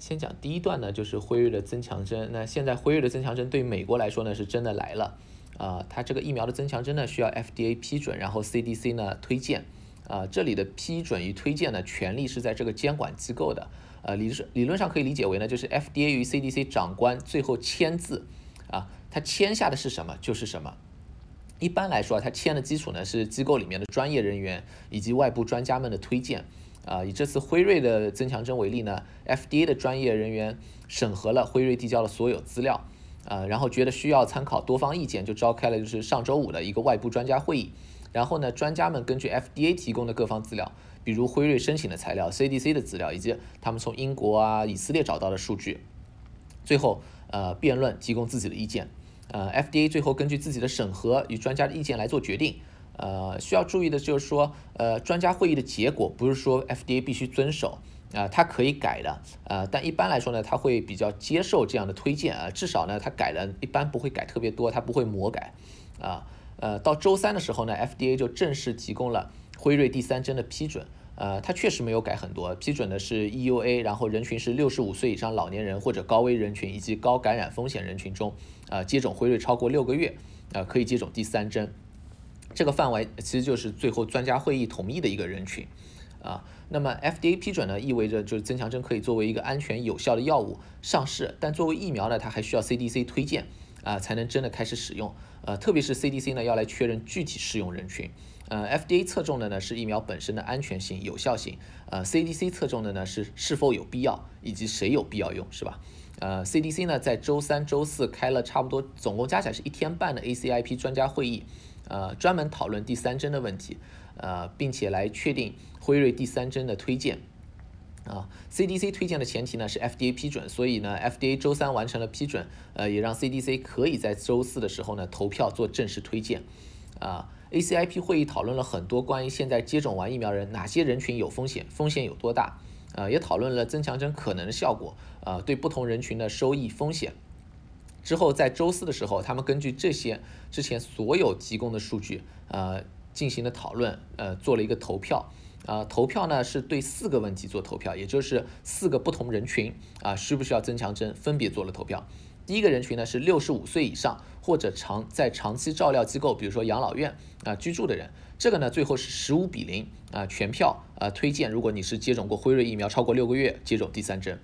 先讲第一段呢，就是辉瑞的增强针。那现在辉瑞的增强针对美国来说呢，是真的来了。啊，它这个疫苗的增强针呢，需要 FDA 批准，然后 CDC 呢推荐。啊，这里的批准与推荐呢，权利是在这个监管机构的。呃，理论理论上可以理解为呢，就是 FDA 与 CDC 长官最后签字。啊，他签下的是什么就是什么。一般来说，他签的基础呢是机构里面的专业人员以及外部专家们的推荐。啊，以这次辉瑞的增强针为例呢，FDA 的专业人员审核了辉瑞递交的所有资料，啊，然后觉得需要参考多方意见，就召开了就是上周五的一个外部专家会议。然后呢，专家们根据 FDA 提供的各方资料，比如辉瑞申请的材料、CDC 的资料以及他们从英国啊、以色列找到的数据，最后呃辩论提供自己的意见。呃，FDA 最后根据自己的审核与专家的意见来做决定。呃，需要注意的就是说，呃，专家会议的结果不是说 FDA 必须遵守啊，它可以改的啊，但一般来说呢，它会比较接受这样的推荐啊，至少呢，它改了一般不会改特别多，它不会魔改啊。呃，到周三的时候呢，FDA 就正式提供了辉瑞第三针的批准，呃，它确实没有改很多，批准的是 EUA，然后人群是六十五岁以上老年人或者高危人群以及高感染风险人群中，啊，接种辉瑞超过六个月，啊，可以接种第三针。这个范围其实就是最后专家会议同意的一个人群，啊，那么 FDA 批准呢，意味着就是增强针可以作为一个安全有效的药物上市，但作为疫苗呢，它还需要 CDC 推荐啊，才能真的开始使用，呃，特别是 CDC 呢要来确认具体适用人群，呃，FDA 侧重的呢是疫苗本身的安全性、有效性，呃，CDC 侧重的呢是是否有必要以及谁有必要用，是吧？呃，CDC 呢在周三、周四开了差不多总共加起来是一天半的 ACIP 专家会议。呃，专门讨论第三针的问题，呃，并且来确定辉瑞第三针的推荐。啊，CDC 推荐的前提呢是 FDA 批准，所以呢，FDA 周三完成了批准，呃，也让 CDC 可以在周四的时候呢投票做正式推荐。啊，ACIP 会议讨论了很多关于现在接种完疫苗人哪些人群有风险，风险有多大，呃，也讨论了增强针可能的效果，呃，对不同人群的收益风险。之后在周四的时候，他们根据这些之前所有提供的数据，呃，进行了讨论，呃，做了一个投票，呃，投票呢是对四个问题做投票，也就是四个不同人群啊，需不需要增强针，分别做了投票。第一个人群呢是六十五岁以上或者长在长期照料机构，比如说养老院啊居住的人，这个呢最后是十五比零啊全票啊推荐，如果你是接种过辉瑞疫苗超过六个月，接种第三针。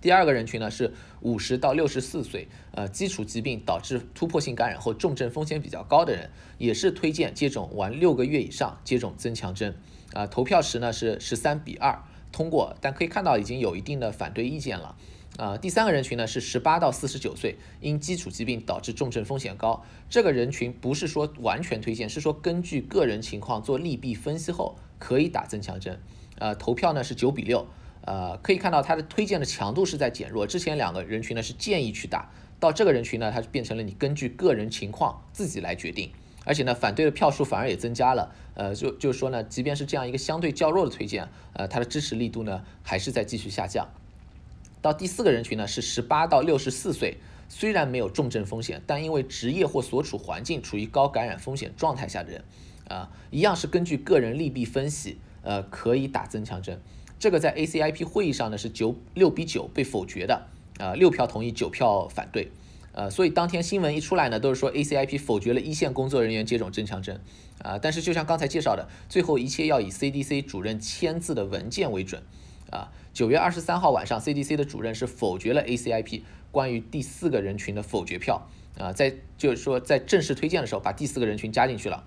第二个人群呢是五十到六十四岁，呃，基础疾病导致突破性感染后重症风险比较高的人，也是推荐接种完六个月以上接种增强针。啊，投票时呢是十三比二通过，但可以看到已经有一定的反对意见了。啊，第三个人群呢是十八到四十九岁，因基础疾病导致重症风险高，这个人群不是说完全推荐，是说根据个人情况做利弊分析后可以打增强针。呃，投票呢是九比六。呃，可以看到它的推荐的强度是在减弱。之前两个人群呢是建议去打，到这个人群呢，它是变成了你根据个人情况自己来决定。而且呢，反对的票数反而也增加了。呃，就就是说呢，即便是这样一个相对较弱的推荐，呃，它的支持力度呢还是在继续下降。到第四个人群呢是十八到六十四岁，虽然没有重症风险，但因为职业或所处环境处于高感染风险状态下的人，啊，一样是根据个人利弊分析，呃，可以打增强针。这个在 ACIP 会议上呢是九六比九被否决的，啊，六票同意，九票反对，呃，所以当天新闻一出来呢，都是说 ACIP 否决了一线工作人员接种增强针，啊，但是就像刚才介绍的，最后一切要以 CDC 主任签字的文件为准，啊，九月二十三号晚上，CDC 的主任是否决了 ACIP 关于第四个人群的否决票，啊，在就是说在正式推荐的时候把第四个人群加进去了，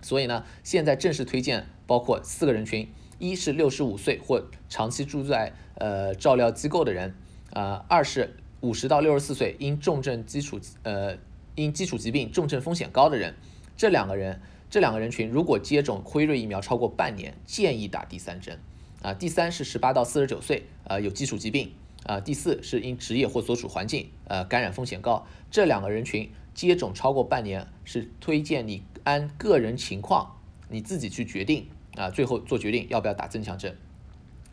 所以呢，现在正式推荐包括四个人群。一是六十五岁或长期住在呃照料机构的人，啊，二是五十到六十四岁因重症基础呃因基础疾病重症风险高的人，这两个人这两个人群如果接种辉瑞疫苗超过半年，建议打第三针，啊，第三是十八到四十九岁，啊有基础疾病，啊，第四是因职业或所处环境呃感染风险高，这两个人群接种超过半年是推荐你按个人情况你自己去决定。啊，最后做决定要不要打增强针。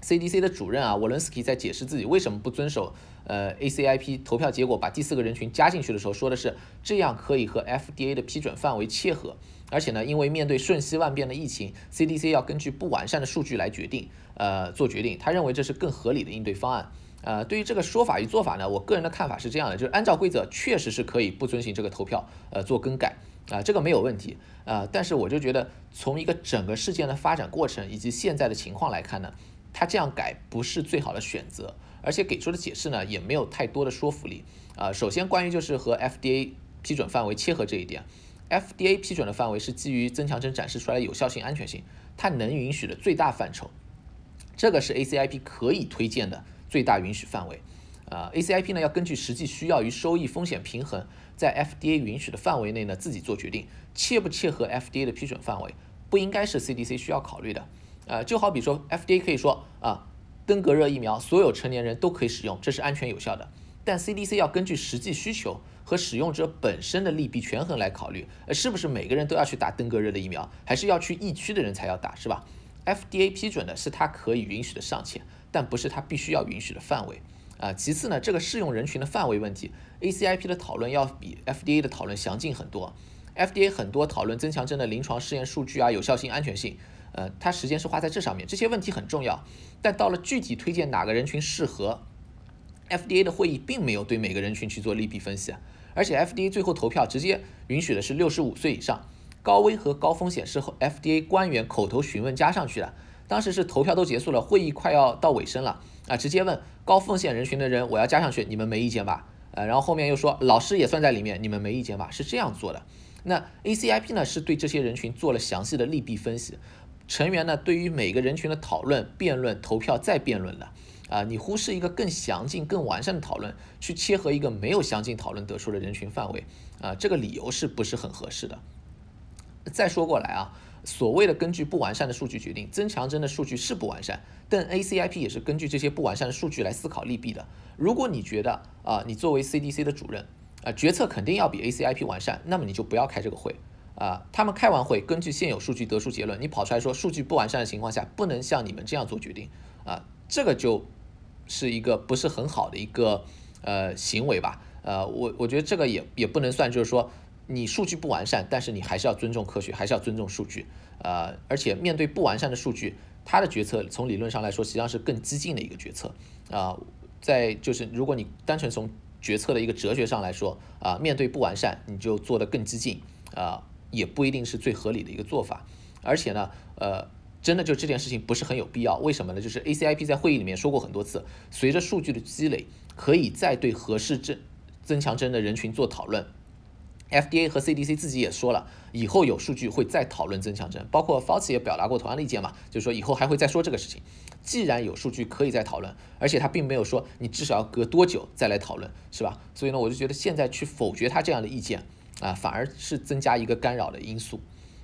CDC 的主任啊，沃伦斯基在解释自己为什么不遵守呃 ACIP 投票结果，把第四个人群加进去的时候，说的是这样可以和 FDA 的批准范围切合。而且呢，因为面对瞬息万变的疫情，CDC 要根据不完善的数据来决定，呃，做决定。他认为这是更合理的应对方案。呃，对于这个说法与做法呢，我个人的看法是这样的，就是按照规则确实是可以不遵循这个投票，呃，做更改啊，这个没有问题啊。但是我就觉得从一个整个事件的发展过程以及现在的情况来看呢，他这样改不是最好的选择，而且给出的解释呢也没有太多的说服力啊。首先，关于就是和 FDA 批准范围切合这一点，FDA 批准的范围是基于增强针展示出来的有效性、安全性，它能允许的最大范畴，这个是 ACIP 可以推荐的。最大允许范围，啊，ACIP 呢要根据实际需要与收益风险平衡，在 FDA 允许的范围内呢自己做决定，切不切合 FDA 的批准范围，不应该是 CDC 需要考虑的，呃，就好比说 FDA 可以说啊，登革热疫苗所有成年人都可以使用，这是安全有效的，但 CDC 要根据实际需求和使用者本身的利弊权衡来考虑，呃，是不是每个人都要去打登革热的疫苗，还是要去疫区的人才要打，是吧？FDA 批准的是它可以允许的上限。但不是它必须要允许的范围啊。其次呢，这个适用人群的范围问题，ACIP 的讨论要比 FDA 的讨论详尽很多。FDA 很多讨论增强针的临床试验数据啊、有效性、安全性，呃，它时间是花在这上面。这些问题很重要，但到了具体推荐哪个人群适合，FDA 的会议并没有对每个人群去做利弊分析，而且 FDA 最后投票直接允许的是六十五岁以上，高危和高风险是 FDA 官员口头询问加上去的。当时是投票都结束了，会议快要到尾声了啊，直接问高风险人群的人，我要加上去，你们没意见吧？呃，然后后面又说老师也算在里面，你们没意见吧？是这样做的。那 ACIP 呢是对这些人群做了详细的利弊分析，成员呢对于每个人群的讨论、辩论、投票再辩论的啊，你忽视一个更详尽、更完善的讨论，去切合一个没有详尽讨论得出的人群范围啊，这个理由是不是很合适的？再说过来啊。所谓的根据不完善的数据决定，增强针的数据是不完善，但 ACIP 也是根据这些不完善的数据来思考利弊的。如果你觉得啊，你作为 CDC 的主任啊，决策肯定要比 ACIP 完善，那么你就不要开这个会啊。他们开完会，根据现有数据得出结论，你跑出来说数据不完善的情况下，不能像你们这样做决定啊，这个就是一个不是很好的一个呃行为吧？呃，我我觉得这个也也不能算，就是说。你数据不完善，但是你还是要尊重科学，还是要尊重数据，呃，而且面对不完善的数据，他的决策从理论上来说，实际上是更激进的一个决策，啊，在就是如果你单纯从决策的一个哲学上来说，啊，面对不完善，你就做得更激进，啊，也不一定是最合理的一个做法，而且呢，呃，真的就这件事情不是很有必要，为什么呢？就是 ACIP 在会议里面说过很多次，随着数据的积累，可以再对合适增增强针的人群做讨论。FDA 和 CDC 自己也说了，以后有数据会再讨论增强针，包括 Fauci 也表达过同样的意见嘛，就是说以后还会再说这个事情。既然有数据可以再讨论，而且他并没有说你至少要隔多久再来讨论，是吧？所以呢，我就觉得现在去否决他这样的意见啊，反而是增加一个干扰的因素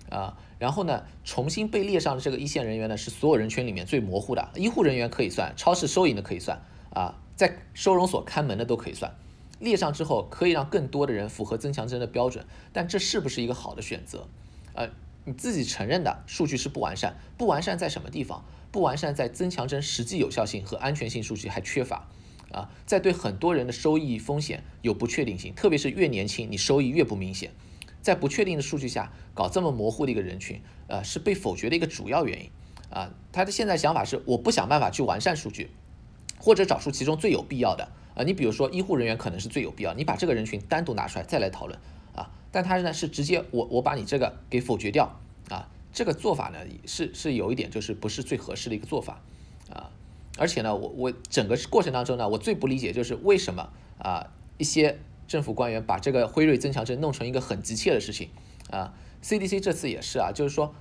啊。然后呢，重新被列上的这个一线人员呢，是所有人群里面最模糊的，医护人员可以算，超市收银的可以算啊，在收容所看门的都可以算。列上之后，可以让更多的人符合增强针的标准，但这是不是一个好的选择？呃，你自己承认的数据是不完善，不完善在什么地方？不完善在增强针实际有效性和安全性数据还缺乏啊，在对很多人的收益风险有不确定性，特别是越年轻，你收益越不明显，在不确定的数据下搞这么模糊的一个人群，呃，是被否决的一个主要原因啊。他的现在想法是，我不想办法去完善数据，或者找出其中最有必要的。你比如说医护人员可能是最有必要，你把这个人群单独拿出来再来讨论啊，但他呢是直接我我把你这个给否决掉啊，这个做法呢是是有一点就是不是最合适的一个做法啊，而且呢我我整个过程当中呢我最不理解就是为什么啊一些政府官员把这个辉瑞增强针弄成一个很急切的事情啊，CDC 这次也是啊，就是说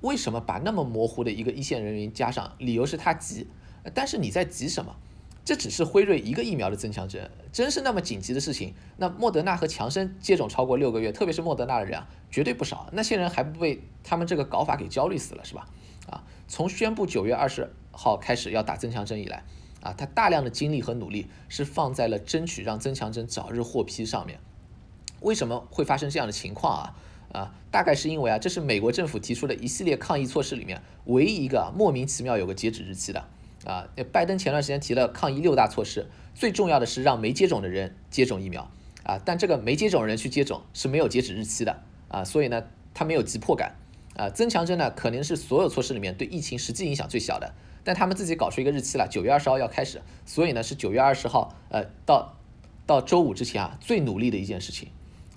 为什么把那么模糊的一个一线人员加上，理由是他急，但是你在急什么？这只是辉瑞一个疫苗的增强针，真是那么紧急的事情？那莫德纳和强生接种超过六个月，特别是莫德纳的人啊，绝对不少。那些人还不被他们这个搞法给焦虑死了，是吧？啊，从宣布九月二十号开始要打增强针以来，啊，他大量的精力和努力是放在了争取让增强针早日获批上面。为什么会发生这样的情况啊？啊，大概是因为啊，这是美国政府提出的一系列抗疫措施里面唯一一个莫名其妙有个截止日期的。啊，拜登前段时间提了抗疫六大措施，最重要的是让没接种的人接种疫苗啊，但这个没接种人去接种是没有截止日期的啊，所以呢，他没有急迫感啊。增强针呢，可能是所有措施里面对疫情实际影响最小的，但他们自己搞出一个日期了，九月二十号要开始，所以呢是九月二十号，呃，到到周五之前啊，最努力的一件事情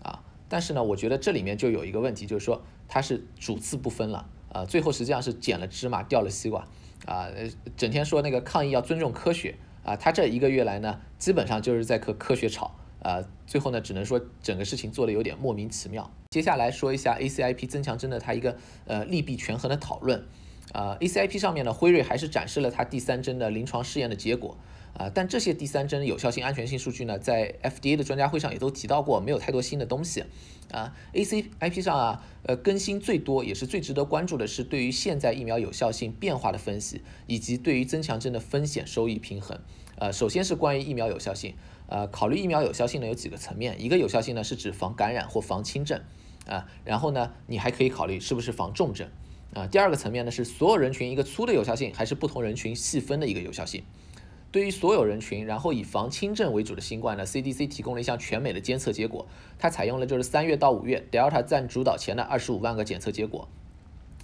啊。但是呢，我觉得这里面就有一个问题，就是说它是主次不分了啊，最后实际上是捡了芝麻掉了西瓜啊，整天说那个抗议要尊重科学啊，他这一个月来呢，基本上就是在和科学吵。啊，最后呢，只能说整个事情做的有点莫名其妙。接下来说一下 ACIP 增强针的它一个呃利弊权衡的讨论。啊，ACIP 上面呢，辉瑞还是展示了它第三针的临床试验的结果。啊，但这些第三针有效性、安全性数据呢，在 FDA 的专家会上也都提到过，没有太多新的东西。啊，ACIP 上啊，呃，更新最多也是最值得关注的是对于现在疫苗有效性变化的分析，以及对于增强针的风险收益平衡。呃，首先是关于疫苗有效性。呃，考虑疫苗有效性呢有几个层面，一个有效性呢是指防感染或防轻症，啊，然后呢你还可以考虑是不是防重症，啊，第二个层面呢是所有人群一个粗的有效性，还是不同人群细分的一个有效性。对于所有人群，然后以防轻症为主的新冠呢，CDC 提供了一项全美的监测结果，它采用了就是三月到五月 Delta 占主导前的二十五万个检测结果，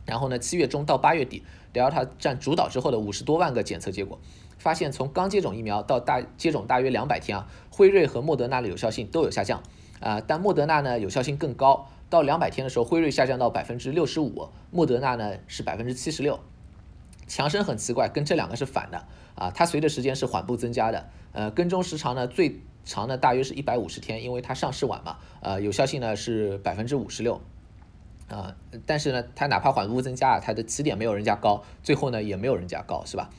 然后呢七月中到八月底 Delta 占主导之后的五十多万个检测结果。发现从刚接种疫苗到大接种大约两百天啊，辉瑞和莫德纳的有效性都有下降啊，但莫德纳呢有效性更高，到两百天的时候，辉瑞下降到百分之六十五，莫德纳呢是百分之七十六。强生很奇怪，跟这两个是反的啊，它随着时间是缓步增加的，呃，跟踪时长呢最长的大约是一百五十天，因为它上市晚嘛，呃，有效性呢是百分之五十六啊，但是呢，它哪怕缓步增加啊，它的起点没有人家高，最后呢也没有人家高，是吧？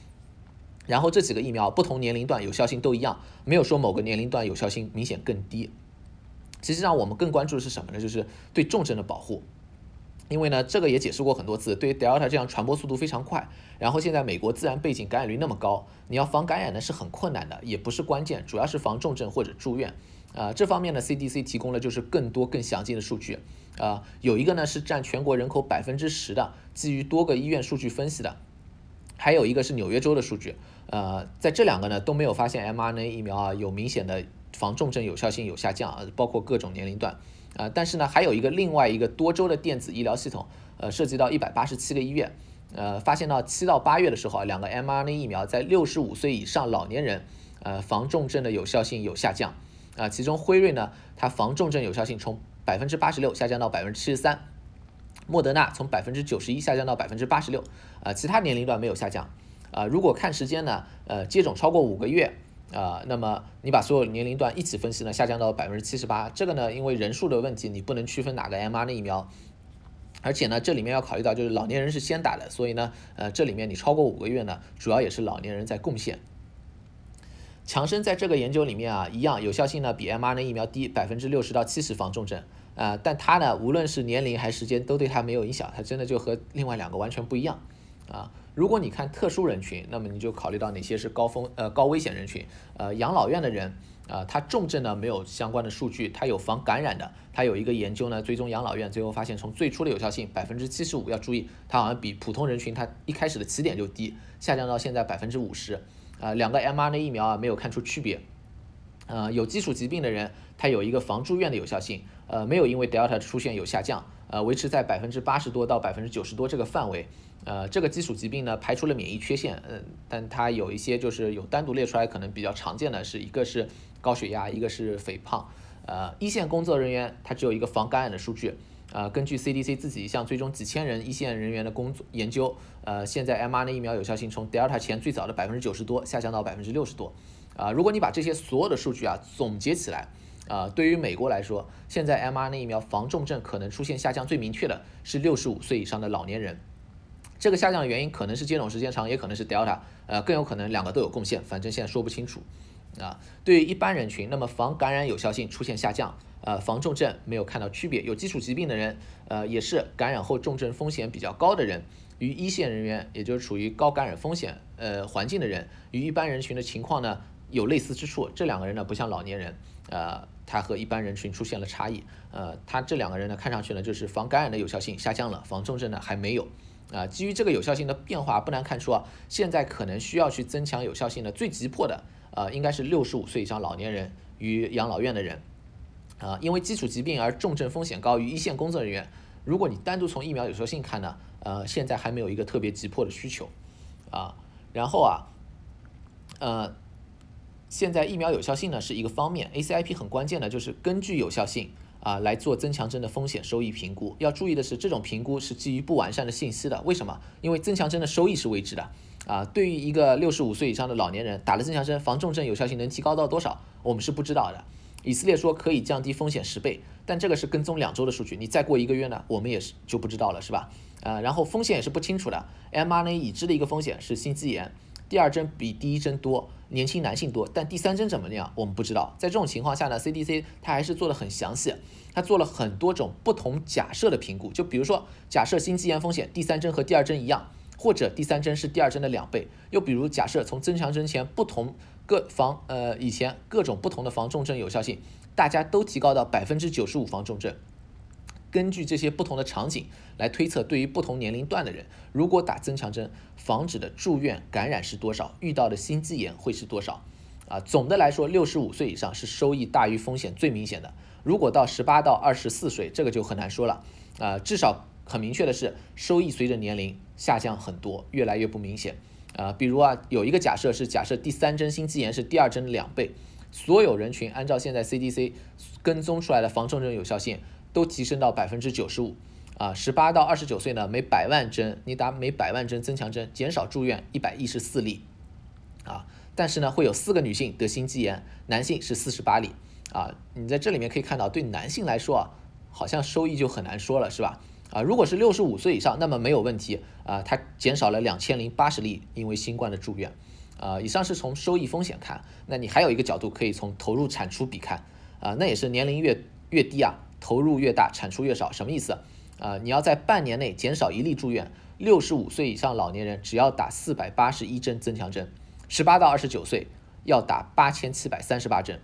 然后这几个疫苗不同年龄段有效性都一样，没有说某个年龄段有效性明显更低。实际上我们更关注的是什么呢？就是对重症的保护。因为呢，这个也解释过很多次，对于 Delta 这样传播速度非常快，然后现在美国自然背景感染率那么高，你要防感染呢是很困难的，也不是关键，主要是防重症或者住院。啊，这方面呢，CDC 提供了就是更多更详尽的数据。啊，有一个呢是占全国人口百分之十的，基于多个医院数据分析的。还有一个是纽约州的数据，呃，在这两个呢都没有发现 mRNA 疫苗啊有明显的防重症有效性有下降啊，包括各种年龄段啊，但是呢还有一个另外一个多州的电子医疗系统，呃，涉及到一百八十七个医院，呃，发现到七到八月的时候啊，两个 mRNA 疫苗在六十五岁以上老年人，呃，防重症的有效性有下降啊，其中辉瑞呢，它防重症有效性从百分之八十六下降到百分之七十三。莫德纳从百分之九十一下降到百分之八十六，啊，其他年龄段没有下降，啊，如果看时间呢，呃，接种超过五个月，啊，那么你把所有年龄段一起分析呢，下降到百分之七十八，这个呢，因为人数的问题，你不能区分哪个 M R N 疫苗，而且呢，这里面要考虑到就是老年人是先打的，所以呢，呃，这里面你超过五个月呢，主要也是老年人在贡献。强生在这个研究里面啊，一样有效性呢比 M R N 疫苗低百分之六十到七十防重症。啊，但它呢，无论是年龄还是时间，都对它没有影响，它真的就和另外两个完全不一样，啊，如果你看特殊人群，那么你就考虑到哪些是高风呃高危险人群，呃养老院的人，啊，他重症呢没有相关的数据，他有防感染的，他有一个研究呢追踪养老院，最后发现从最初的有效性百分之七十五，要注意，它好像比普通人群它一开始的起点就低，下降到现在百分之五十，啊，两个 mRNA 疫苗啊没有看出区别。呃，有基础疾病的人，他有一个防住院的有效性，呃，没有因为 Delta 出现有下降，呃，维持在百分之八十多到百分之九十多这个范围，呃，这个基础疾病呢排除了免疫缺陷，嗯，但它有一些就是有单独列出来可能比较常见的是一个是高血压，一个是肥胖，呃，一线工作人员他只有一个防感染的数据，呃，根据 CDC 自己一项追踪几千人一线人员的工作研究，呃，现在 mRNA 疫苗有效性从 Delta 前最早的百分之九十多下降到百分之六十多。啊，如果你把这些所有的数据啊总结起来，啊，对于美国来说，现在 mRNA 疫苗防重症可能出现下降最明确的是六十五岁以上的老年人。这个下降的原因可能是接种时间长，也可能是 Delta，呃，更有可能两个都有贡献，反正现在说不清楚。啊，对于一般人群，那么防感染有效性出现下降，呃，防重症没有看到区别。有基础疾病的人，呃，也是感染后重症风险比较高的人，与一线人员，也就是处于高感染风险呃环境的人，与一般人群的情况呢？有类似之处，这两个人呢不像老年人，呃，他和一般人群出现了差异，呃，他这两个人呢看上去呢就是防感染的有效性下降了，防重症呢还没有，啊，基于这个有效性的变化，不难看出啊，现在可能需要去增强有效性的最急迫的，呃，应该是六十五岁以上老年人与养老院的人，啊，因为基础疾病而重症风险高于一线工作人员，如果你单独从疫苗有效性看呢，呃，现在还没有一个特别急迫的需求，啊。然后啊，呃，现在疫苗有效性呢是一个方面，ACIP 很关键的就是根据有效性啊来做增强针的风险收益评估。要注意的是，这种评估是基于不完善的信息的。为什么？因为增强针的收益是未知的啊。对于一个六十五岁以上的老年人打了增强针，防重症有效性能提高到多少，我们是不知道的。以色列说可以降低风险十倍，但这个是跟踪两周的数据，你再过一个月呢，我们也是就不知道了，是吧？啊，然后风险也是不清楚的。mRNA 已知的一个风险是心肌炎，第二针比第一针多，年轻男性多，但第三针怎么样，我们不知道。在这种情况下呢，CDC 它还是做的很详细，它做了很多种不同假设的评估，就比如说假设心肌炎风险第三针和第二针一样，或者第三针是第二针的两倍，又比如假设从增强针前不同各防呃以前各种不同的防重症有效性，大家都提高到百分之九十五防重症。根据这些不同的场景来推测，对于不同年龄段的人，如果打增强针，防止的住院感染是多少，遇到的心肌炎会是多少？啊，总的来说，六十五岁以上是收益大于风险最明显的。如果到十八到二十四岁，这个就很难说了。啊，至少很明确的是，收益随着年龄下降很多，越来越不明显。啊，比如啊，有一个假设是假设第三针心肌炎是第二针两倍，所有人群按照现在 CDC 跟踪出来的防重症有效性。都提升到百分之九十五，啊，十八到二十九岁呢，每百万针你打每百万针增强针，减少住院一百一十四例，啊，但是呢，会有四个女性得心肌炎，男性是四十八例，啊，你在这里面可以看到，对男性来说啊，好像收益就很难说了，是吧？啊，如果是六十五岁以上，那么没有问题，啊，它减少了两千零八十例因为新冠的住院，啊，以上是从收益风险看，那你还有一个角度可以从投入产出比看，啊，那也是年龄越越低啊。投入越大，产出越少，什么意思？啊，你要在半年内减少一例住院，六十五岁以上老年人只要打四百八十一针增强针，十八到二十九岁要打八千七百三十八针。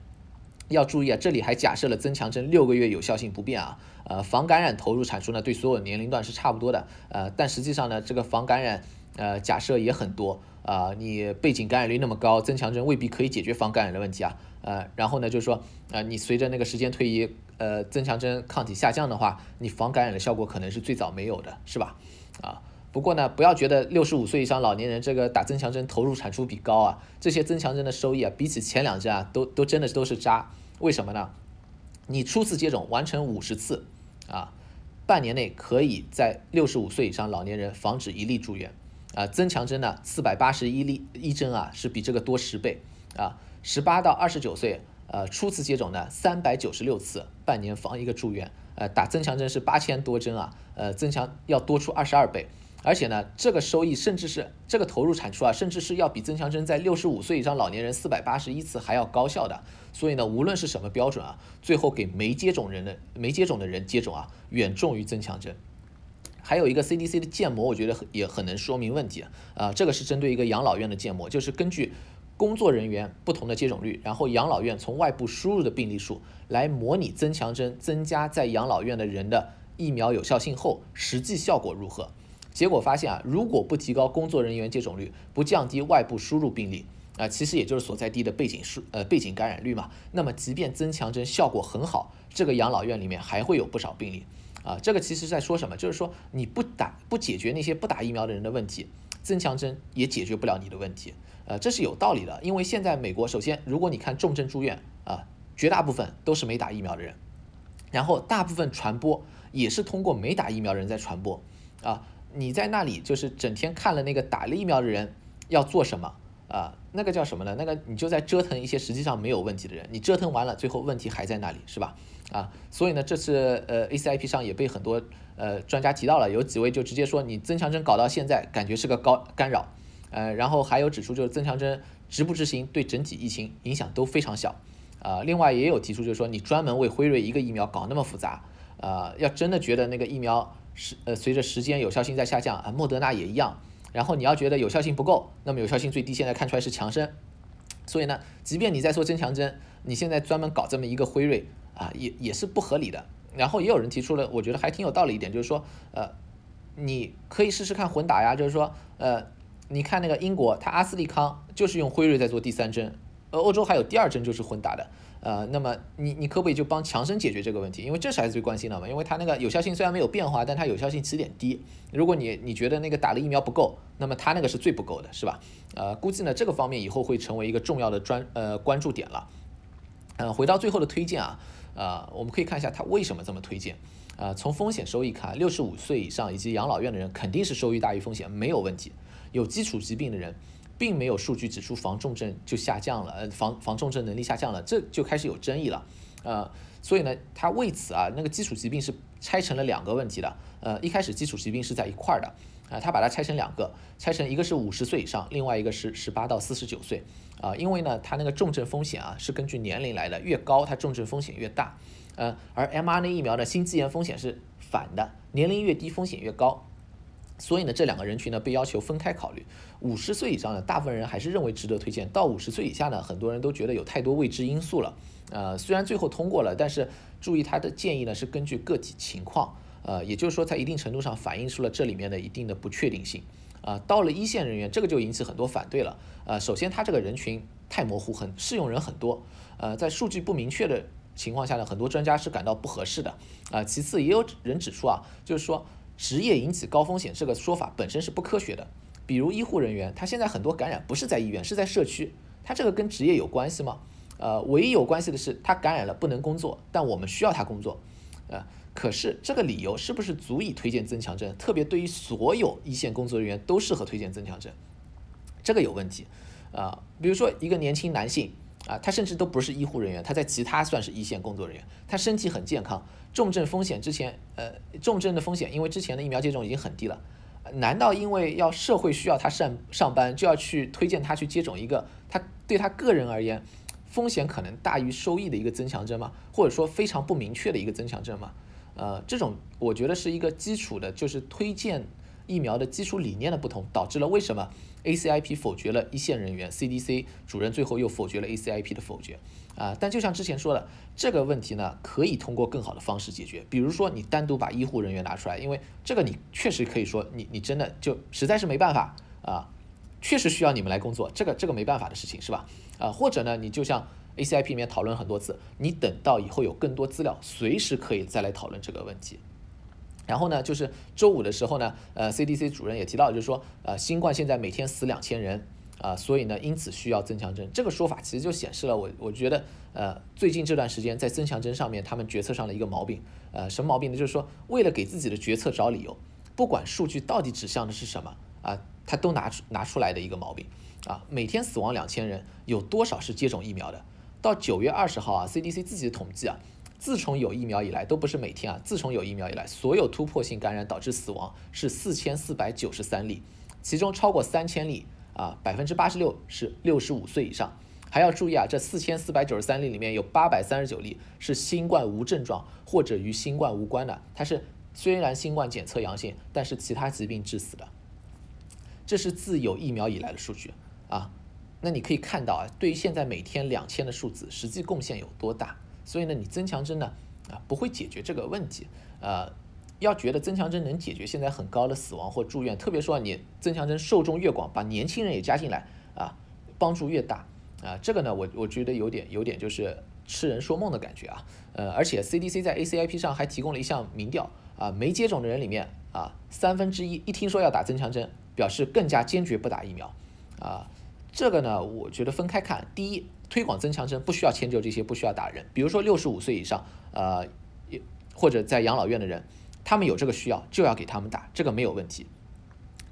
要注意啊，这里还假设了增强针六个月有效性不变啊。呃，防感染投入产出呢，对所有年龄段是差不多的。呃，但实际上呢，这个防感染呃假设也很多啊。你背景感染率那么高，增强针未必可以解决防感染的问题啊。呃，然后呢，就是说，呃，你随着那个时间推移。呃，增强针抗体下降的话，你防感染的效果可能是最早没有的，是吧？啊，不过呢，不要觉得六十五岁以上老年人这个打增强针投入产出比高啊，这些增强针的收益啊，比起前两针啊，都都真的都是渣。为什么呢？你初次接种完成五十次啊，半年内可以在六十五岁以上老年人防止一例住院啊。增强针呢，四百八十一例一针啊，是比这个多十倍啊。十八到二十九岁。呃，初次接种呢，三百九十六次，半年防一个住院。呃，打增强针是八千多针啊，呃，增强要多出二十二倍。而且呢，这个收益甚至是这个投入产出啊，甚至是要比增强针在六十五岁以上老年人四百八十一次还要高效的。所以呢，无论是什么标准啊，最后给没接种人的没接种的人接种啊，远重于增强针。还有一个 CDC 的建模，我觉得也很能说明问题啊。这个是针对一个养老院的建模，就是根据。工作人员不同的接种率，然后养老院从外部输入的病例数来模拟增强针增加在养老院的人的疫苗有效性后，实际效果如何？结果发现啊，如果不提高工作人员接种率，不降低外部输入病例啊，其实也就是所在地的背景数呃背景感染率嘛，那么即便增强针效果很好，这个养老院里面还会有不少病例啊。这个其实在说什么？就是说你不打不解决那些不打疫苗的人的问题，增强针也解决不了你的问题。呃，这是有道理的，因为现在美国，首先，如果你看重症住院啊，绝大部分都是没打疫苗的人，然后大部分传播也是通过没打疫苗的人在传播啊。你在那里就是整天看了那个打了疫苗的人要做什么啊？那个叫什么呢？那个你就在折腾一些实际上没有问题的人，你折腾完了，最后问题还在那里，是吧？啊，所以呢，这次呃 ACIP 上也被很多呃专家提到了，有几位就直接说，你增强针搞到现在，感觉是个高干扰。呃，然后还有指出，就是增强针执不执行对整体疫情影响都非常小，啊，另外也有提出，就是说你专门为辉瑞一个疫苗搞那么复杂，啊，要真的觉得那个疫苗是呃随着时间有效性在下降啊，莫德纳也一样，然后你要觉得有效性不够，那么有效性最低现在看出来是强生，所以呢，即便你在做增强针，你现在专门搞这么一个辉瑞啊，也也是不合理的。然后也有人提出了，我觉得还挺有道理一点，就是说，呃，你可以试试看混打呀，就是说，呃。你看那个英国，它阿斯利康就是用辉瑞在做第三针，呃，欧洲还有第二针就是混打的，呃，那么你你可不可以就帮强生解决这个问题？因为这是孩子最关心的嘛，因为它那个有效性虽然没有变化，但它有效性起点低。如果你你觉得那个打了疫苗不够，那么它那个是最不够的，是吧？呃，估计呢这个方面以后会成为一个重要的专呃关注点了。呃，回到最后的推荐啊，呃，我们可以看一下它为什么这么推荐。呃，从风险收益看，六十五岁以上以及养老院的人肯定是收益大于风险，没有问题。有基础疾病的人。并没有数据指出防重症就下降了，呃，防防重症能力下降了，这就开始有争议了，呃，所以呢，他为此啊，那个基础疾病是拆成了两个问题的，呃，一开始基础疾病是在一块儿的，啊，他把它拆成两个，拆成一个是五十岁以上，另外一个是十八到四十九岁，啊，因为呢，它那个重症风险啊是根据年龄来的，越高它重症风险越大，呃，而 mRNA 疫苗的心肌炎风险是反的，年龄越低风险越高。所以呢，这两个人群呢被要求分开考虑。五十岁以上的大部分人还是认为值得推荐，到五十岁以下呢，很多人都觉得有太多未知因素了。呃，虽然最后通过了，但是注意他的建议呢是根据个体情况，呃，也就是说在一定程度上反映出了这里面的一定的不确定性。啊，到了一线人员，这个就引起很多反对了。呃，首先他这个人群太模糊，很适用人很多。呃，在数据不明确的情况下呢，很多专家是感到不合适的。啊，其次也有人指出啊，就是说。职业引起高风险这个说法本身是不科学的。比如医护人员，他现在很多感染不是在医院，是在社区，他这个跟职业有关系吗？呃，唯一有关系的是他感染了不能工作，但我们需要他工作。呃，可是这个理由是不是足以推荐增强针？特别对于所有一线工作人员都适合推荐增强针，这个有问题。啊，比如说一个年轻男性。啊，他甚至都不是医护人员，他在其他算是一线工作人员。他身体很健康，重症风险之前，呃，重症的风险因为之前的疫苗接种已经很低了。难道因为要社会需要他上上班，就要去推荐他去接种一个他对他个人而言风险可能大于收益的一个增强针吗？或者说非常不明确的一个增强针吗？呃，这种我觉得是一个基础的，就是推荐疫苗的基础理念的不同，导致了为什么？ACIP 否决了一线人员，CDC 主任最后又否决了 ACIP 的否决，啊，但就像之前说的，这个问题呢，可以通过更好的方式解决，比如说你单独把医护人员拿出来，因为这个你确实可以说，你你真的就实在是没办法啊，确实需要你们来工作，这个这个没办法的事情是吧？啊，或者呢，你就像 ACIP 里面讨论很多次，你等到以后有更多资料，随时可以再来讨论这个问题。然后呢，就是周五的时候呢，呃，CDC 主任也提到，就是说，呃，新冠现在每天死两千人，啊，所以呢，因此需要增强针。这个说法其实就显示了我，我觉得，呃，最近这段时间在增强针上面，他们决策上的一个毛病，呃，什么毛病呢？就是说，为了给自己的决策找理由，不管数据到底指向的是什么，啊，他都拿出拿出来的一个毛病，啊，每天死亡两千人，有多少是接种疫苗的？到九月二十号啊，CDC 自己的统计啊。自从有疫苗以来，都不是每天啊。自从有疫苗以来，所有突破性感染导致死亡是四千四百九十三例，其中超过三千例啊，百分之八十六是六十五岁以上。还要注意啊，这四千四百九十三例里面有八百三十九例是新冠无症状或者与新冠无关的，它是虽然新冠检测阳性，但是其他疾病致死的。这是自有疫苗以来的数据啊。那你可以看到啊，对于现在每天两千的数字，实际贡献有多大？所以呢，你增强针呢，啊，不会解决这个问题。呃，要觉得增强针能解决现在很高的死亡或住院，特别说你增强针受众越广，把年轻人也加进来，啊，帮助越大，啊，这个呢，我我觉得有点有点就是痴人说梦的感觉啊。呃，而且 CDC 在 ACIP 上还提供了一项民调，啊，没接种的人里面，啊，三分之一一听说要打增强针，表示更加坚决不打疫苗，啊，这个呢，我觉得分开看，第一。推广增强针不需要迁就这些不需要打人，比如说六十五岁以上，呃，或者在养老院的人，他们有这个需要就要给他们打，这个没有问题。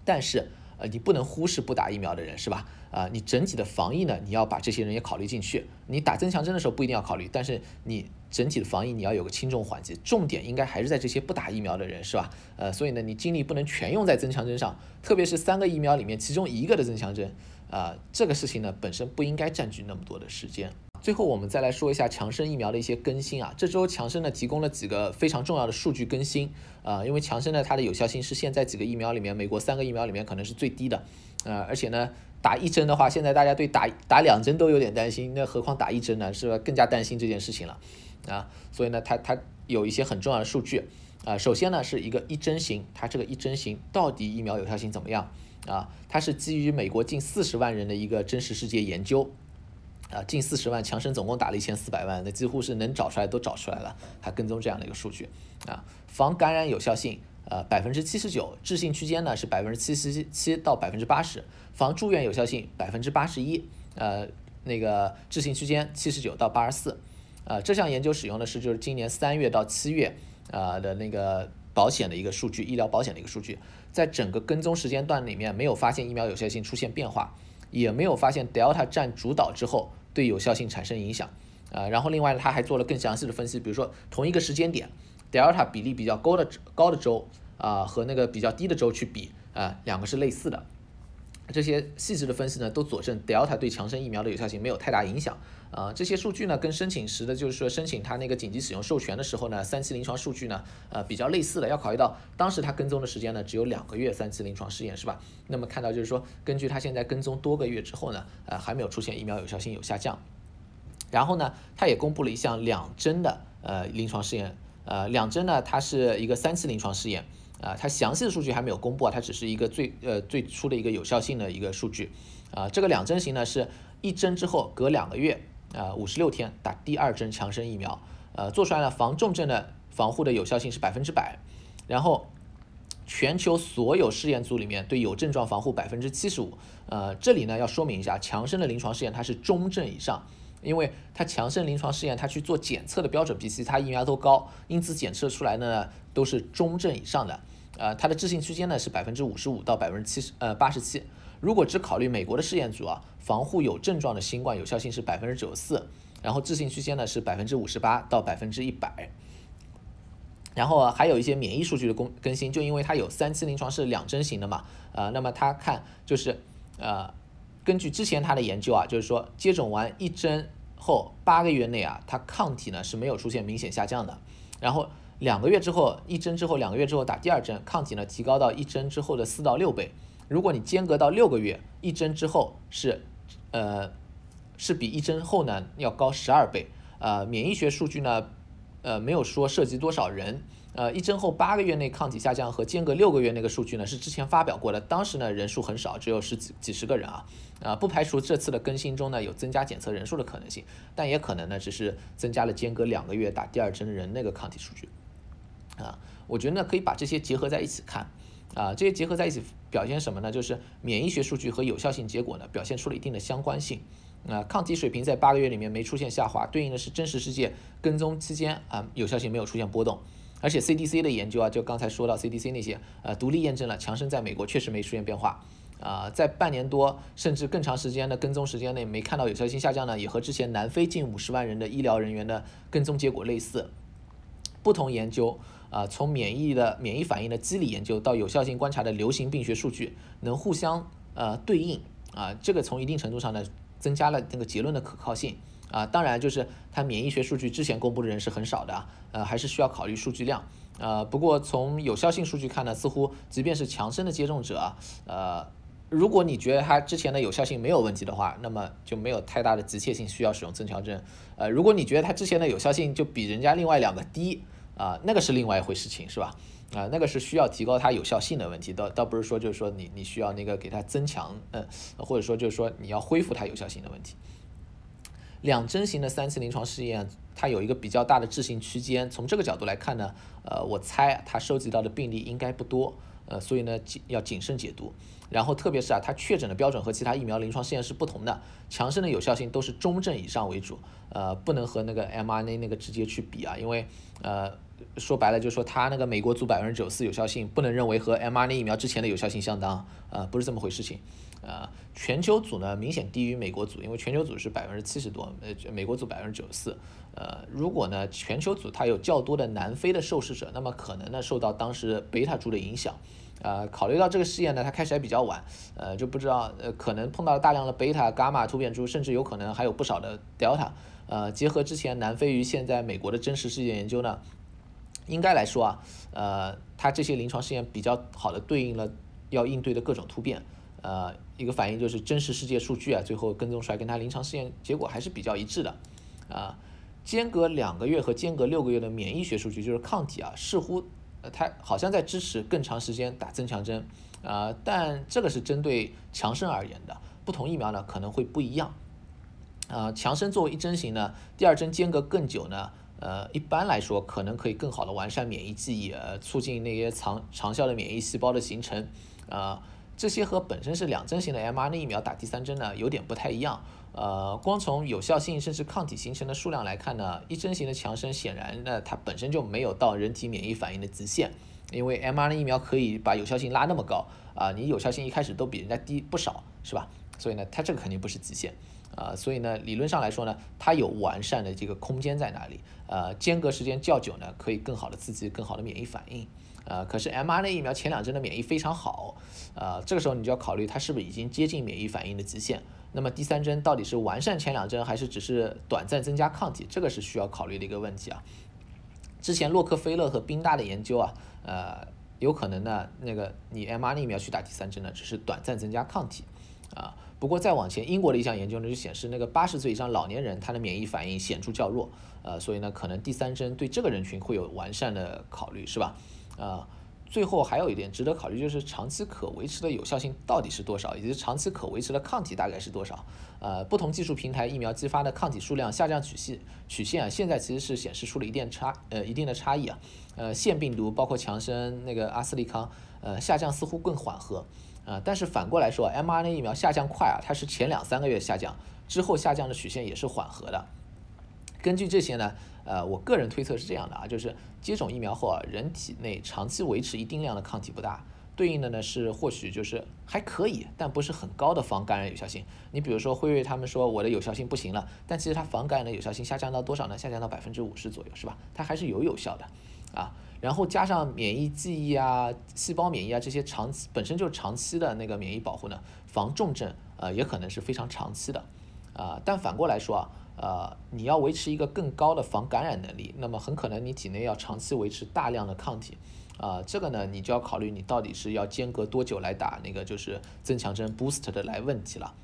但是，呃，你不能忽视不打疫苗的人，是吧？啊，你整体的防疫呢，你要把这些人也考虑进去。你打增强针的时候不一定要考虑，但是你整体的防疫你要有个轻重缓急，重点应该还是在这些不打疫苗的人，是吧？呃，所以呢，你精力不能全用在增强针上，特别是三个疫苗里面其中一个的增强针。啊，这个事情呢本身不应该占据那么多的时间。最后我们再来说一下强生疫苗的一些更新啊。这周强生呢提供了几个非常重要的数据更新啊，因为强生呢它的有效性是现在几个疫苗里面，美国三个疫苗里面可能是最低的，呃，而且呢打一针的话，现在大家对打打两针都有点担心，那何况打一针呢，是吧？更加担心这件事情了啊。所以呢，它它有一些很重要的数据啊。首先呢是一个一针型，它这个一针型到底疫苗有效性怎么样？啊，它是基于美国近四十万人的一个真实世界研究，啊，近四十万，强生总共打了一千四百万，那几乎是能找出来都找出来了，还跟踪这样的一个数据啊。防感染有效性，呃，百分之七十九，置信区间呢是百分之七十七到百分之八十，防住院有效性百分之八十一，呃，那个置信区间七十九到八十四，呃，这项研究使用的是就是今年三月到七月啊的那个保险的一个数据，医疗保险的一个数据，在整个跟踪时间段里面没有发现疫苗有效性出现变化，也没有发现 Delta 占主导之后。对有效性产生影响，啊，然后另外，他还做了更详细的分析，比如说同一个时间点，Delta 比例比较高的高的州啊和那个比较低的州去比，啊，两个是类似的，这些细致的分析呢，都佐证 Delta 对强生疫苗的有效性没有太大影响。啊，这些数据呢，跟申请时的，就是说申请他那个紧急使用授权的时候呢，三期临床数据呢，呃，比较类似的。要考虑到当时他跟踪的时间呢，只有两个月，三期临床试验是吧？那么看到就是说，根据他现在跟踪多个月之后呢，呃，还没有出现疫苗有效性有下降。然后呢，他也公布了一项两针的呃临床试验，呃，两针呢，它是一个三期临床试验，啊，它详细的数据还没有公布啊，它只是一个最呃最初的一个有效性的一个数据，啊，这个两针型呢是一针之后隔两个月。呃，五十六天打第二针强生疫苗，呃，做出来了防重症的防护的有效性是百分之百，然后全球所有试验组里面对有症状防护百分之七十五，呃，这里呢要说明一下，强生的临床试验它是中症以上，因为它强生临床试验它去做检测的标准比其他疫苗都高，因此检测出来呢都是中症以上的，呃，它的置信区间呢是百分之五十五到百分之七十，呃，八十七。如果只考虑美国的试验组啊，防护有症状的新冠有效性是百分之九十四，然后置信区间呢是百分之五十八到百分之一百，然后还有一些免疫数据的更更新，就因为它有三期临床是两针型的嘛，呃，那么他看就是呃，根据之前他的研究啊，就是说接种完一针后八个月内啊，它抗体呢是没有出现明显下降的，然后两个月之后一针之后两个月之后打第二针，抗体呢提高到一针之后的四到六倍。如果你间隔到六个月，一针之后是，呃，是比一针后呢要高十二倍。呃，免疫学数据呢，呃，没有说涉及多少人。呃，一针后八个月内抗体下降和间隔六个月那个数据呢是之前发表过的，当时呢人数很少，只有十几几十个人啊。啊，不排除这次的更新中呢有增加检测人数的可能性，但也可能呢只是增加了间隔两个月打第二针的人那个抗体数据。啊，我觉得呢可以把这些结合在一起看。啊，这些结合在一起表现什么呢？就是免疫学数据和有效性结果呢，表现出了一定的相关性。啊，抗体水平在八个月里面没出现下滑，对应的是真实世界跟踪期间啊，有效性没有出现波动。而且 CDC 的研究啊，就刚才说到 CDC 那些，呃，独立验证了强生在美国确实没出现变化。啊，在半年多甚至更长时间的跟踪时间内没看到有效性下降呢，也和之前南非近五十万人的医疗人员的跟踪结果类似。不同研究。啊，从免疫的免疫反应的机理研究到有效性观察的流行病学数据，能互相呃对应啊，这个从一定程度上呢，增加了那个结论的可靠性啊。当然，就是它免疫学数据之前公布的人是很少的啊，呃，还是需要考虑数据量。呃，不过从有效性数据看呢，似乎即便是强生的接种者，呃，如果你觉得它之前的有效性没有问题的话，那么就没有太大的急切性需要使用增强针。呃，如果你觉得它之前的有效性就比人家另外两个低。啊，那个是另外一回事情，是吧？啊，那个是需要提高它有效性的问题，倒倒不是说就是说你你需要那个给它增强，嗯，或者说就是说你要恢复它有效性的问题。两针型的三期临床试验，它有一个比较大的置信区间，从这个角度来看呢，呃，我猜它收集到的病例应该不多，呃，所以呢，要谨慎解读。然后特别是啊，它确诊的标准和其他疫苗临床试验是不同的，强生的有效性都是中症以上为主，呃，不能和那个 mRNA 那个直接去比啊，因为呃。说白了就是说，它那个美国组百分之九十四有效性，不能认为和 mRNA 疫苗之前的有效性相当，呃，不是这么回事情，呃，全球组呢明显低于美国组，因为全球组是百分之七十多，呃，美国组百分之九十四，呃，如果呢全球组它有较多的南非的受试者，那么可能呢受到当时贝塔株的影响，呃，考虑到这个试验呢它开始还比较晚，呃，就不知道呃可能碰到了大量的贝塔、伽马突变株，甚至有可能还有不少的 Delta，呃，结合之前南非与现在美国的真实试验研究呢。应该来说啊，呃，它这些临床试验比较好的对应了要应对的各种突变，呃，一个反应就是真实世界数据啊，最后跟踪出来跟它临床试验结果还是比较一致的，啊，间隔两个月和间隔六个月的免疫学数据就是抗体啊，似乎它好像在支持更长时间打增强针，啊，但这个是针对强生而言的，不同疫苗呢可能会不一样。啊，强生作为一针型呢，第二针间隔更久呢，呃，一般来说可能可以更好的完善免疫记忆，呃，促进那些长长效的免疫细胞的形成，呃，这些和本身是两针型的 mRNA 疫苗打第三针呢有点不太一样，呃，光从有效性甚至抗体形成的数量来看呢，一针型的强生显然呢它本身就没有到人体免疫反应的极限，因为 mRNA 疫苗可以把有效性拉那么高，啊，你有效性一开始都比人家低不少，是吧？所以呢，它这个肯定不是极限。啊，所以呢，理论上来说呢，它有完善的这个空间在哪里？呃，间隔时间较久呢，可以更好的刺激更好的免疫反应。呃，可是 mRNA 疫苗前两针的免疫非常好，呃，这个时候你就要考虑它是不是已经接近免疫反应的极限。那么第三针到底是完善前两针，还是只是短暂增加抗体？这个是需要考虑的一个问题啊。之前洛克菲勒和宾大的研究啊，呃，有可能呢，那个你 mRNA 疫苗去打第三针呢，只是短暂增加抗体，啊。不过再往前，英国的一项研究呢就显示，那个八十岁以上老年人他的免疫反应显著较弱，呃，所以呢可能第三针对这个人群会有完善的考虑，是吧？呃，最后还有一点值得考虑，就是长期可维持的有效性到底是多少，以及长期可维持的抗体大概是多少？呃，不同技术平台疫苗激发的抗体数量下降曲线曲线啊，现在其实是显示出了一定差呃一定的差异啊，呃，腺病毒包括强生那个阿斯利康，呃，下降似乎更缓和。啊，但是反过来说，mRNA 疫苗下降快啊，它是前两三个月下降，之后下降的曲线也是缓和的。根据这些呢，呃，我个人推测是这样的啊，就是接种疫苗后啊，人体内长期维持一定量的抗体不大，对应的呢是或许就是还可以，但不是很高的防感染有效性。你比如说辉瑞他们说我的有效性不行了，但其实它防感染的有效性下降到多少呢？下降到百分之五十左右，是吧？它还是有有效的，啊。然后加上免疫记忆啊、细胞免疫啊这些长期本身就是长期的那个免疫保护呢，防重症呃也可能是非常长期的，啊，但反过来说啊，呃你要维持一个更高的防感染能力，那么很可能你体内要长期维持大量的抗体，啊，这个呢你就要考虑你到底是要间隔多久来打那个就是增强针 boost 的来问题了，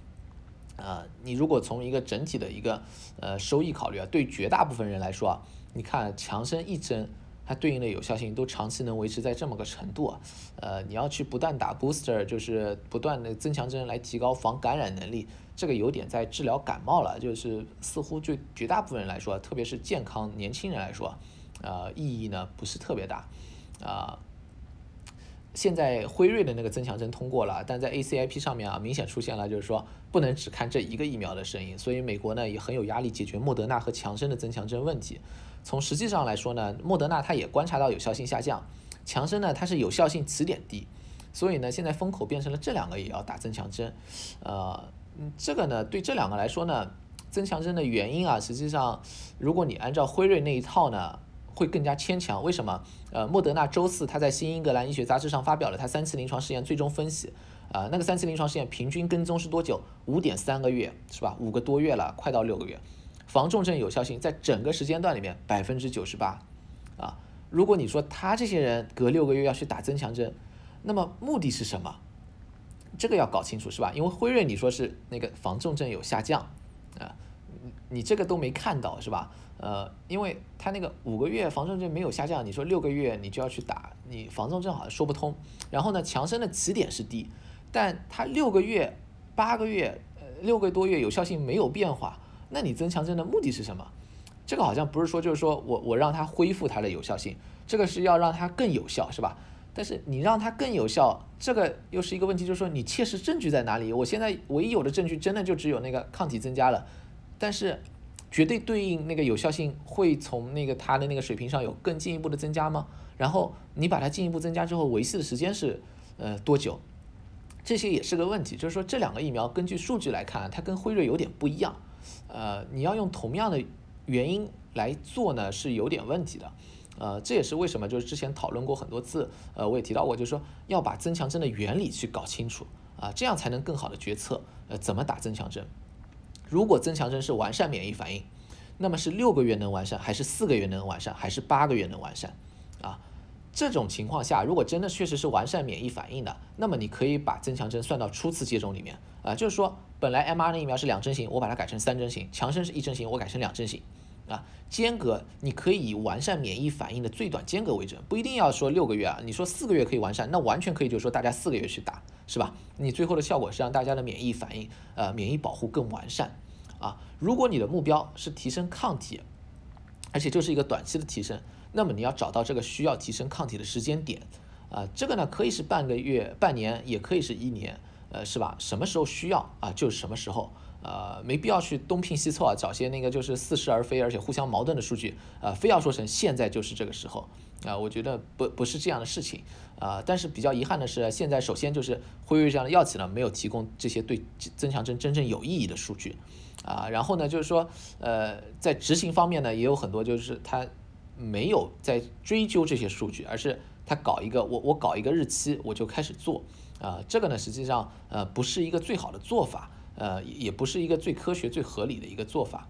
啊，你如果从一个整体的一个呃收益考虑啊，对绝大部分人来说啊，你看强生一针。它对应的有效性都长期能维持在这么个程度啊，呃，你要去不断打 booster，就是不断的增强针来提高防感染能力，这个有点在治疗感冒了，就是似乎对绝大部分人来说，特别是健康年轻人来说，呃，意义呢不是特别大，啊，现在辉瑞的那个增强针通过了，但在 ACIP 上面啊，明显出现了就是说不能只看这一个疫苗的声音，所以美国呢也很有压力解决莫德纳和强生的增强针问题。从实际上来说呢，莫德纳它也观察到有效性下降，强生呢它是有效性起点低，所以呢现在风口变成了这两个也要打增强针，呃，这个呢对这两个来说呢，增强针的原因啊，实际上如果你按照辉瑞那一套呢，会更加牵强。为什么？呃，莫德纳周四他在新英格兰医学杂志上发表了他三期临床试验最终分析，啊，那个三期临床试验平均跟踪是多久？五点三个月，是吧？五个多月了，快到六个月。防重症有效性在整个时间段里面百分之九十八，啊，如果你说他这些人隔六个月要去打增强针，那么目的是什么？这个要搞清楚是吧？因为辉瑞你说是那个防重症有下降，啊，你这个都没看到是吧？呃，因为他那个五个月防重症没有下降，你说六个月你就要去打，你防重症好像说不通。然后呢，强生的起点是低，但他六个月、八个月、六个多月有效性没有变化。那你增强针的目的是什么？这个好像不是说就是说我我让它恢复它的有效性，这个是要让它更有效，是吧？但是你让它更有效，这个又是一个问题，就是说你切实证据在哪里？我现在唯一有的证据真的就只有那个抗体增加了，但是绝对对应那个有效性会从那个它的那个水平上有更进一步的增加吗？然后你把它进一步增加之后维系的时间是呃多久？这些也是个问题，就是说这两个疫苗根据数据来看，它跟辉瑞有点不一样。呃，你要用同样的原因来做呢，是有点问题的。呃，这也是为什么就是之前讨论过很多次，呃，我也提到过，就是说要把增强针的原理去搞清楚啊，这样才能更好的决策，呃，怎么打增强针。如果增强针是完善免疫反应，那么是六个月能完善，还是四个月能完善，还是八个月能完善？啊？这种情况下，如果真的确实是完善免疫反应的，那么你可以把增强针算到初次接种里面啊，就是说本来 mrn 疫苗是两针型，我把它改成三针型；强生是一针型，我改成两针型啊。间隔你可以以完善免疫反应的最短间隔为准，不一定要说六个月啊。你说四个月可以完善，那完全可以就是说大家四个月去打，是吧？你最后的效果是让大家的免疫反应呃免疫保护更完善啊。如果你的目标是提升抗体，而且就是一个短期的提升，那么你要找到这个需要提升抗体的时间点啊，这个呢可以是半个月、半年，也可以是一年，呃，是吧？什么时候需要啊，就是什么时候。呃，没必要去东拼西凑啊，找些那个就是似是而非，而且互相矛盾的数据，呃，非要说成现在就是这个时候啊，我觉得不不是这样的事情啊。但是比较遗憾的是，现在首先就是辉瑞这样的药企呢，没有提供这些对增强针真正有意义的数据啊。然后呢，就是说，呃，在执行方面呢，也有很多就是他没有在追究这些数据，而是他搞一个我我搞一个日期我就开始做啊，这个呢实际上呃不是一个最好的做法。呃，也不是一个最科学、最合理的一个做法。